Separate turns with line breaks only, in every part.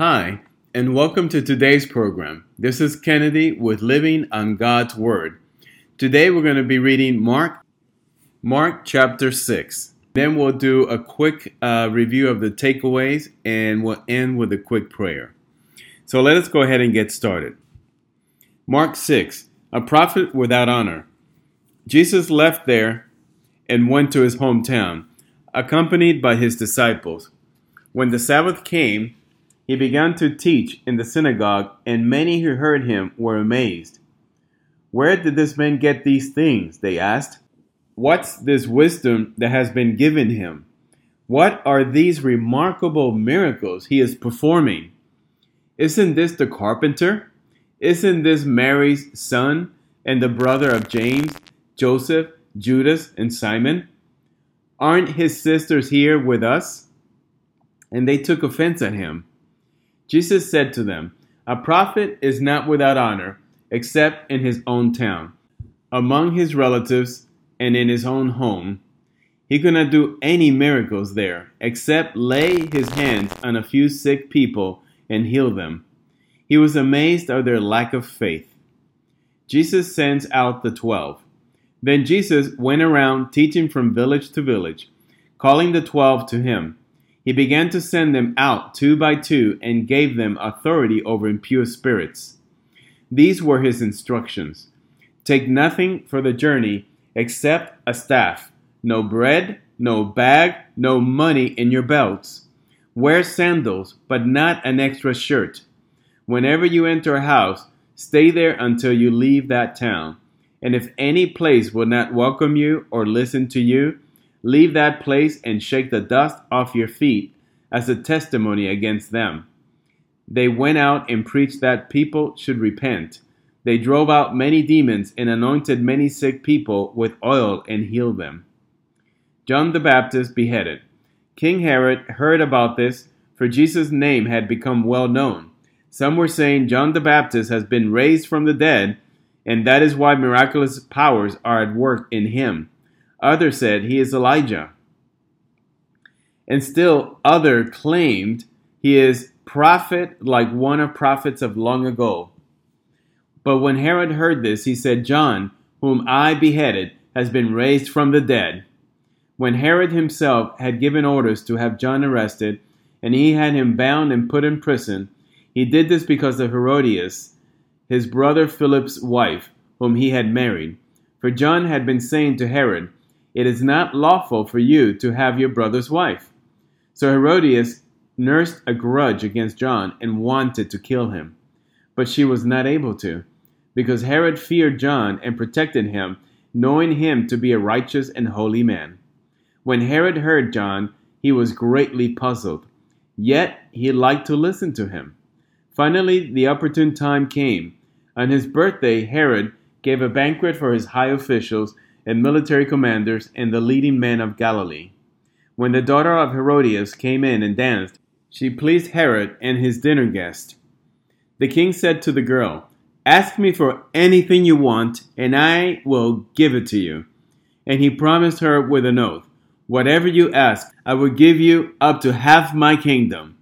Hi, and welcome to today's program. This is Kennedy with Living on God's Word. Today we're going to be reading Mark, Mark chapter 6. Then we'll do a quick uh, review of the takeaways and we'll end with a quick prayer. So let us go ahead and get started. Mark 6, a prophet without honor. Jesus left there and went to his hometown, accompanied by his disciples. When the Sabbath came, he began to teach in the synagogue, and many who heard him were amazed. Where did this man get these things? They asked. What's this wisdom that has been given him? What are these remarkable miracles he is performing? Isn't this the carpenter? Isn't this Mary's son and the brother of James, Joseph, Judas, and Simon? Aren't his sisters here with us? And they took offense at him. Jesus said to them, A prophet is not without honor, except in his own town, among his relatives, and in his own home. He could not do any miracles there, except lay his hands on a few sick people and heal them. He was amazed at their lack of faith. Jesus sends out the twelve. Then Jesus went around teaching from village to village, calling the twelve to him he began to send them out two by two and gave them authority over impure spirits. These were his instructions Take nothing for the journey except a staff, no bread, no bag, no money in your belts. Wear sandals, but not an extra shirt. Whenever you enter a house, stay there until you leave that town. And if any place will not welcome you or listen to you, Leave that place and shake the dust off your feet as a testimony against them. They went out and preached that people should repent. They drove out many demons and anointed many sick people with oil and healed them. John the Baptist beheaded. King Herod heard about this, for Jesus' name had become well known. Some were saying John the Baptist has been raised from the dead, and that is why miraculous powers are at work in him. Others said he is Elijah. And still other claimed he is prophet like one of prophets of long ago. But when Herod heard this, he said, John, whom I beheaded, has been raised from the dead. When Herod himself had given orders to have John arrested, and he had him bound and put in prison, he did this because of Herodias, his brother Philip's wife, whom he had married. For John had been saying to Herod, it is not lawful for you to have your brother's wife. So Herodias nursed a grudge against John and wanted to kill him. But she was not able to, because Herod feared John and protected him, knowing him to be a righteous and holy man. When Herod heard John, he was greatly puzzled, yet he liked to listen to him. Finally, the opportune time came. On his birthday, Herod gave a banquet for his high officials and military commanders and the leading men of Galilee. When the daughter of Herodias came in and danced, she pleased Herod and his dinner guest. The king said to the girl, Ask me for anything you want, and I will give it to you. And he promised her with an oath, Whatever you ask, I will give you up to half my kingdom.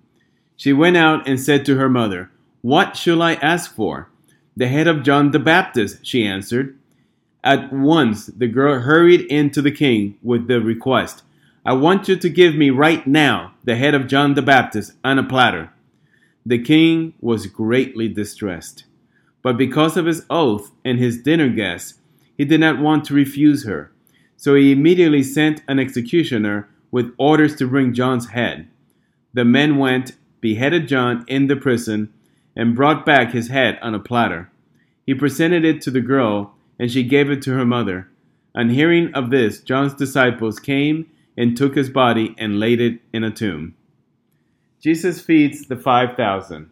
She went out and said to her mother, What shall I ask for? The head of John the Baptist, she answered. At once the girl hurried in to the king with the request I want you to give me right now the head of John the Baptist on a platter. The king was greatly distressed, but because of his oath and his dinner guests, he did not want to refuse her. So he immediately sent an executioner with orders to bring John's head. The men went, beheaded John in the prison, and brought back his head on a platter. He presented it to the girl and she gave it to her mother. On hearing of this, John's disciples came and took his body and laid it in a tomb. Jesus feeds the 5,000.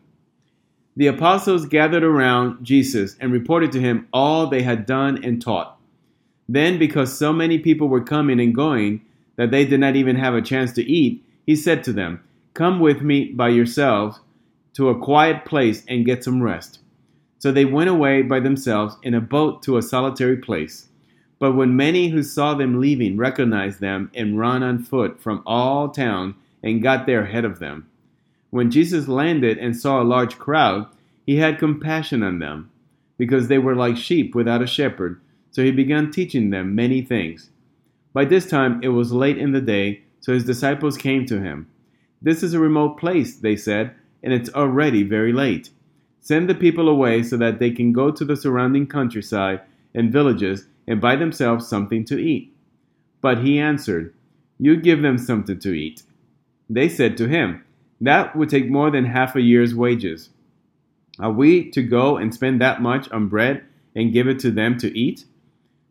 The apostles gathered around Jesus and reported to him all they had done and taught. Then, because so many people were coming and going that they did not even have a chance to eat, he said to them, Come with me by yourselves to a quiet place and get some rest. So they went away by themselves in a boat to a solitary place. But when many who saw them leaving recognized them and ran on foot from all towns and got there ahead of them. When Jesus landed and saw a large crowd, he had compassion on them, because they were like sheep without a shepherd. So he began teaching them many things. By this time it was late in the day, so his disciples came to him. This is a remote place, they said, and it's already very late. Send the people away so that they can go to the surrounding countryside and villages and buy themselves something to eat. But he answered, You give them something to eat. They said to him, That would take more than half a year's wages. Are we to go and spend that much on bread and give it to them to eat?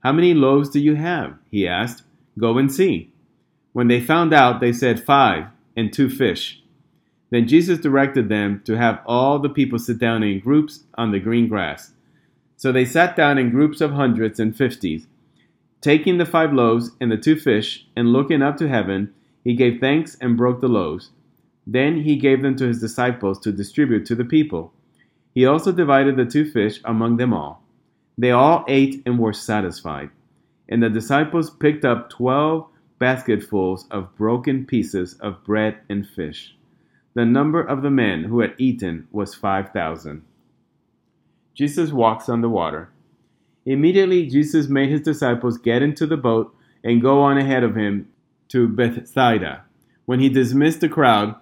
How many loaves do you have? He asked. Go and see. When they found out, they said, Five and two fish. Then Jesus directed them to have all the people sit down in groups on the green grass. So they sat down in groups of hundreds and fifties. Taking the five loaves and the two fish, and looking up to heaven, he gave thanks and broke the loaves. Then he gave them to his disciples to distribute to the people. He also divided the two fish among them all. They all ate and were satisfied. And the disciples picked up twelve basketfuls of broken pieces of bread and fish. The number of the men who had eaten was five thousand. Jesus walks on the water. Immediately, Jesus made his disciples get into the boat and go on ahead of him to Bethsaida. When he dismissed the crowd,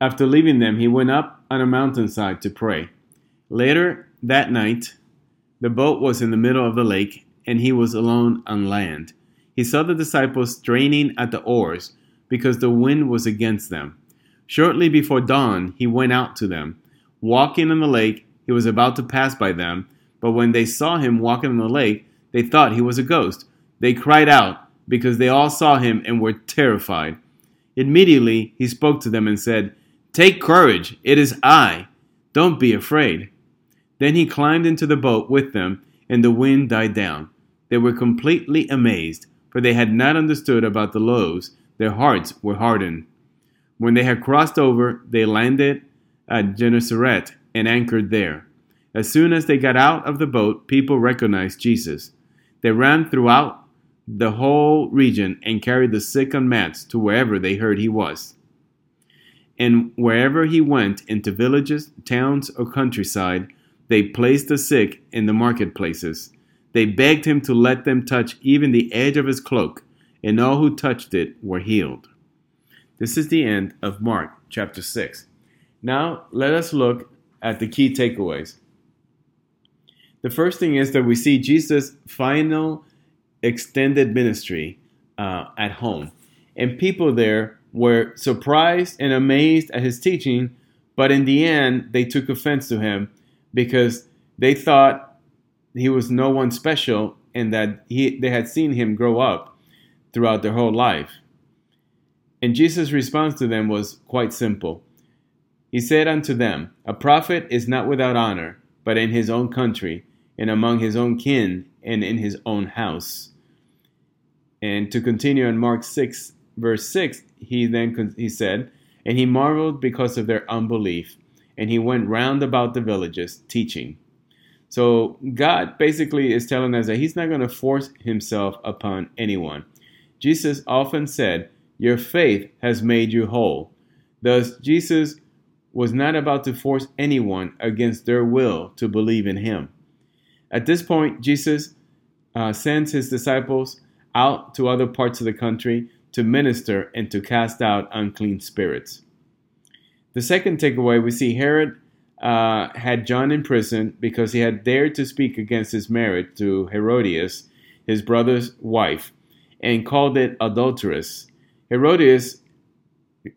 after leaving them, he went up on a mountainside to pray. Later that night, the boat was in the middle of the lake, and he was alone on land. He saw the disciples straining at the oars because the wind was against them. Shortly before dawn, he went out to them. Walking on the lake, he was about to pass by them, but when they saw him walking on the lake, they thought he was a ghost. They cried out because they all saw him and were terrified. Immediately he spoke to them and said, Take courage, it is I. Don't be afraid. Then he climbed into the boat with them, and the wind died down. They were completely amazed, for they had not understood about the loaves. Their hearts were hardened. When they had crossed over, they landed at Gennesaret and anchored there. As soon as they got out of the boat, people recognized Jesus. They ran throughout the whole region and carried the sick on mats to wherever they heard he was. And wherever he went, into villages, towns, or countryside, they placed the sick in the marketplaces. They begged him to let them touch even the edge of his cloak, and all who touched it were healed. This is the end of Mark chapter 6. Now, let us look at the key takeaways. The first thing is that we see Jesus' final extended ministry uh, at home. And people there were surprised and amazed at his teaching, but in the end, they took offense to him because they thought he was no one special and that he, they had seen him grow up throughout their whole life. And Jesus' response to them was quite simple. He said unto them, A prophet is not without honor, but in his own country, and among his own kin, and in his own house. And to continue in Mark 6, verse 6, he then he said, And he marveled because of their unbelief, and he went round about the villages teaching. So God basically is telling us that he's not going to force himself upon anyone. Jesus often said, Your faith has made you whole. Thus, Jesus was not about to force anyone against their will to believe in him. At this point, Jesus uh, sends his disciples out to other parts of the country to minister and to cast out unclean spirits. The second takeaway we see Herod uh, had John in prison because he had dared to speak against his marriage to Herodias, his brother's wife, and called it adulterous. Herodias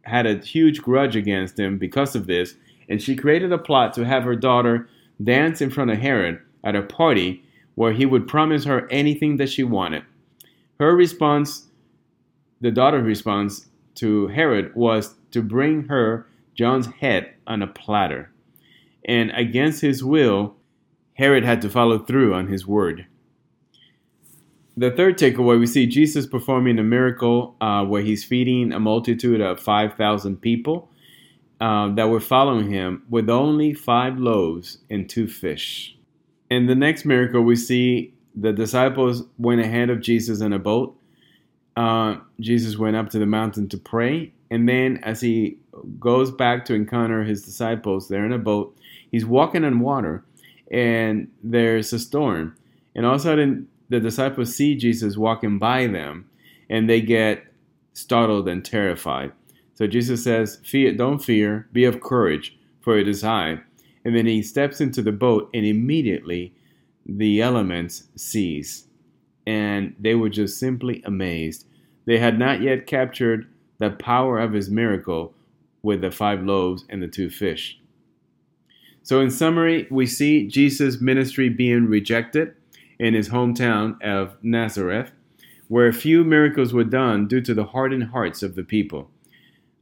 had a huge grudge against him because of this, and she created a plot to have her daughter dance in front of Herod at a party where he would promise her anything that she wanted. Her response, the daughter's response to Herod, was to bring her John's head on a platter. And against his will, Herod had to follow through on his word. The third takeaway, we see Jesus performing a miracle uh, where he's feeding a multitude of 5,000 people uh, that were following him with only five loaves and two fish. In the next miracle, we see the disciples went ahead of Jesus in a boat. Uh, Jesus went up to the mountain to pray, and then as he goes back to encounter his disciples. They're in a boat. He's walking on water, and there's a storm. And all of a sudden, the disciples see Jesus walking by them, and they get startled and terrified. So Jesus says, "Fear, don't fear. Be of courage, for it is I." And then he steps into the boat, and immediately the elements cease. And they were just simply amazed. They had not yet captured the power of his miracle with the five loaves and the two fish. So, in summary, we see Jesus' ministry being rejected in his hometown of Nazareth, where few miracles were done due to the hardened hearts of the people.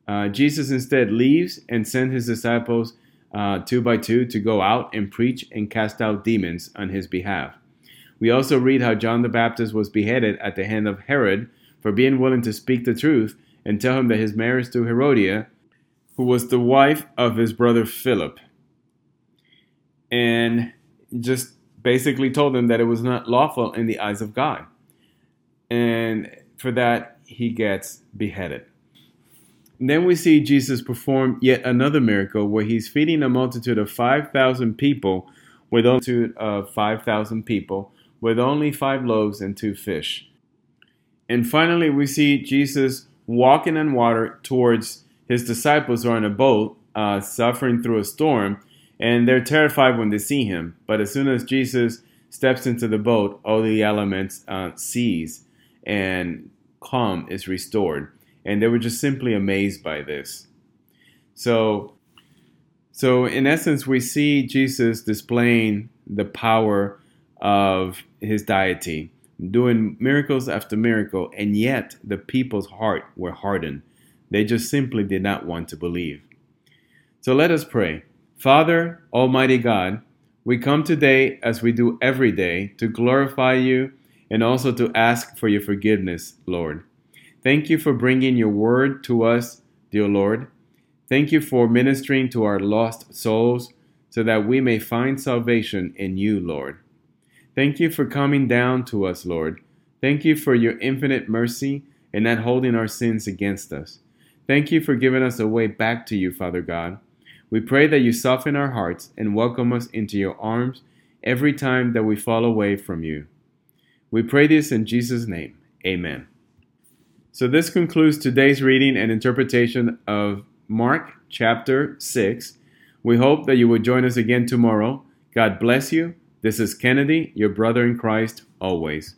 Uh, Jesus instead leaves and sends his disciples uh, two by two to go out and preach and cast out demons on his behalf. We also read how John the Baptist was beheaded at the hand of Herod for being willing to speak the truth and tell him that his marriage to Herodia, who was the wife of his brother Philip, and just basically told them that it was not lawful in the eyes of God. And for that, he gets beheaded. And then we see Jesus perform yet another miracle where he's feeding a multitude of 5,000 people with a multitude of 5,000 people with only five loaves and two fish. And finally, we see Jesus walking on water towards his disciples who are in a boat, uh, suffering through a storm, and they're terrified when they see him. But as soon as Jesus steps into the boat, all the elements uh, cease and calm is restored and they were just simply amazed by this. So, so in essence, we see Jesus displaying the power of his deity, doing miracles after miracle, and yet the people's heart were hardened. They just simply did not want to believe. So let us pray. Father, Almighty God, we come today as we do every day to glorify you and also to ask for your forgiveness, Lord. Thank you for bringing your word to us, dear Lord. Thank you for ministering to our lost souls so that we may find salvation in you, Lord. Thank you for coming down to us, Lord. Thank you for your infinite mercy and not holding our sins against us. Thank you for giving us a way back to you, Father God. We pray that you soften our hearts and welcome us into your arms every time that we fall away from you. We pray this in Jesus' name. Amen. So, this concludes today's reading and interpretation of Mark chapter 6. We hope that you will join us again tomorrow. God bless you. This is Kennedy, your brother in Christ, always.